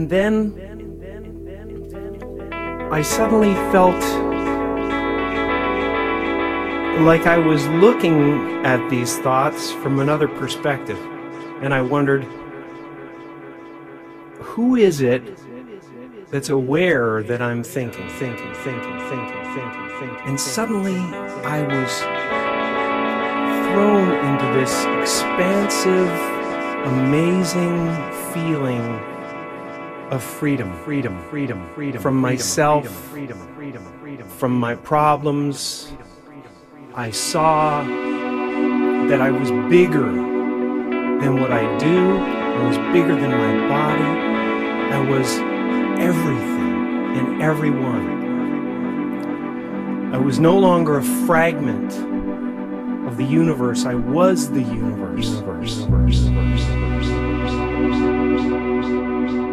And then I suddenly felt like I was looking at these thoughts from another perspective. And I wondered, who is it that's aware that I'm thinking, thinking, thinking, thinking, thinking, thinking? And suddenly I was thrown into this expansive, amazing feeling of freedom, freedom, freedom, freedom from myself, freedom, freedom, freedom from my problems. I saw that I was bigger than what I do. I was bigger than my body. I was everything and everyone. I was no longer a fragment of the universe. I was the universe. universe, universe, universe And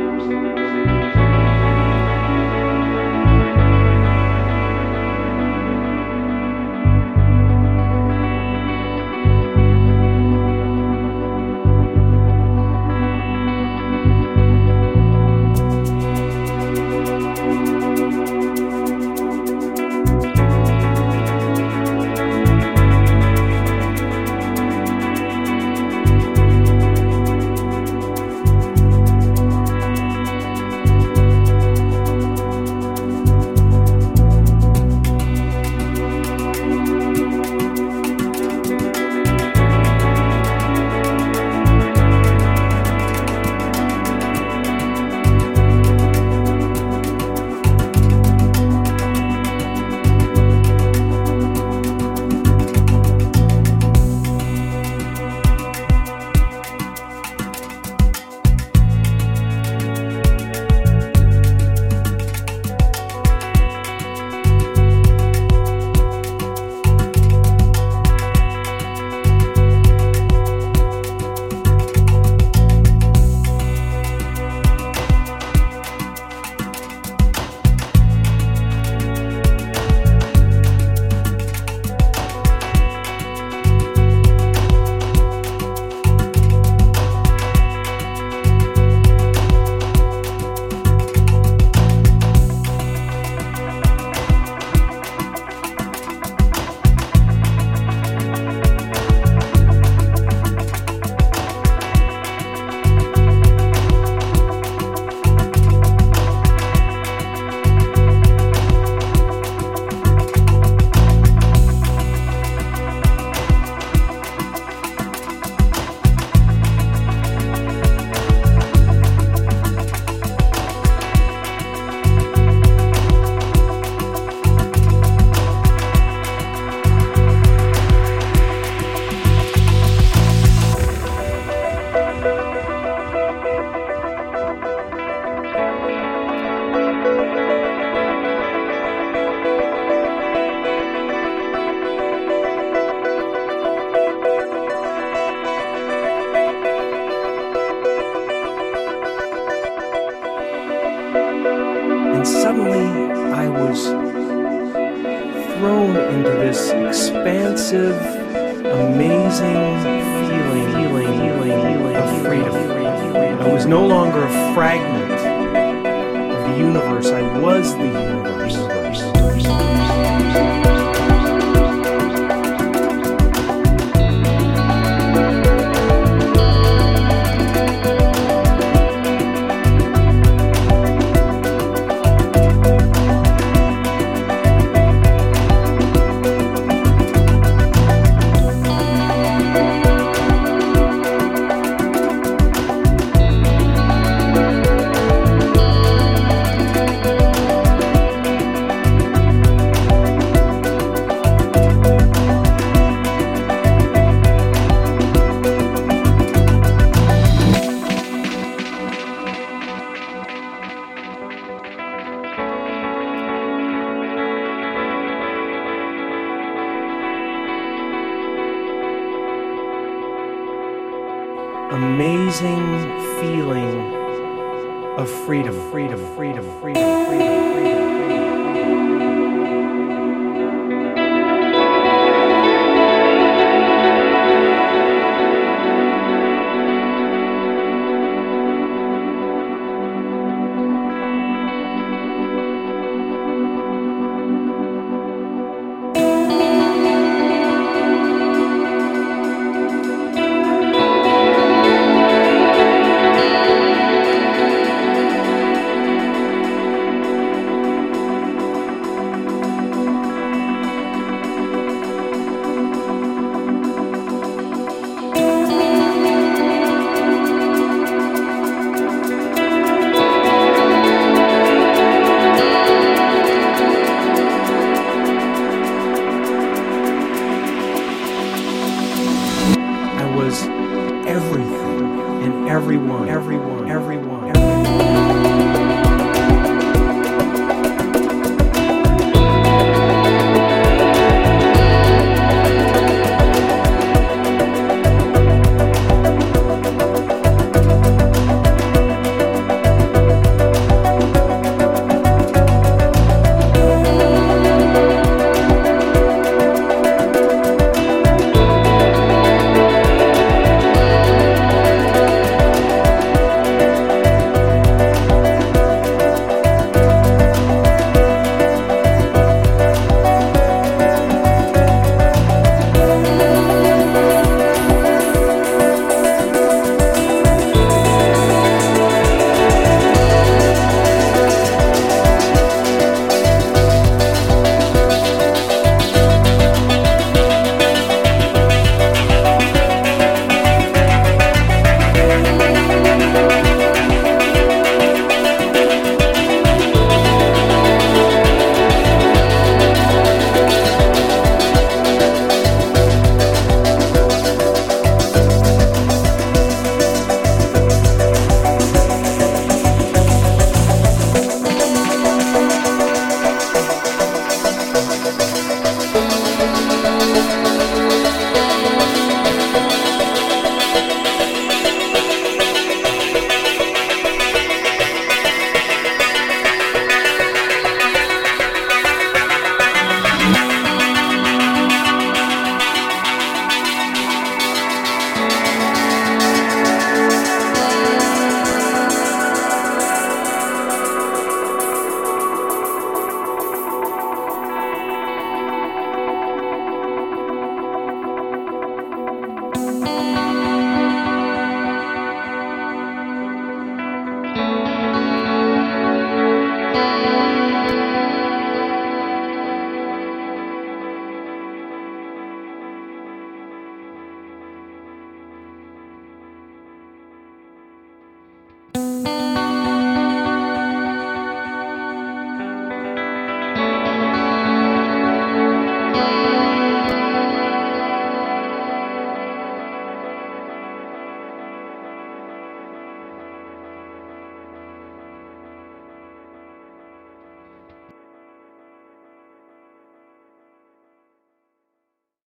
amazing feeling of freedom, freedom, freedom, freedom, freedom, freedom.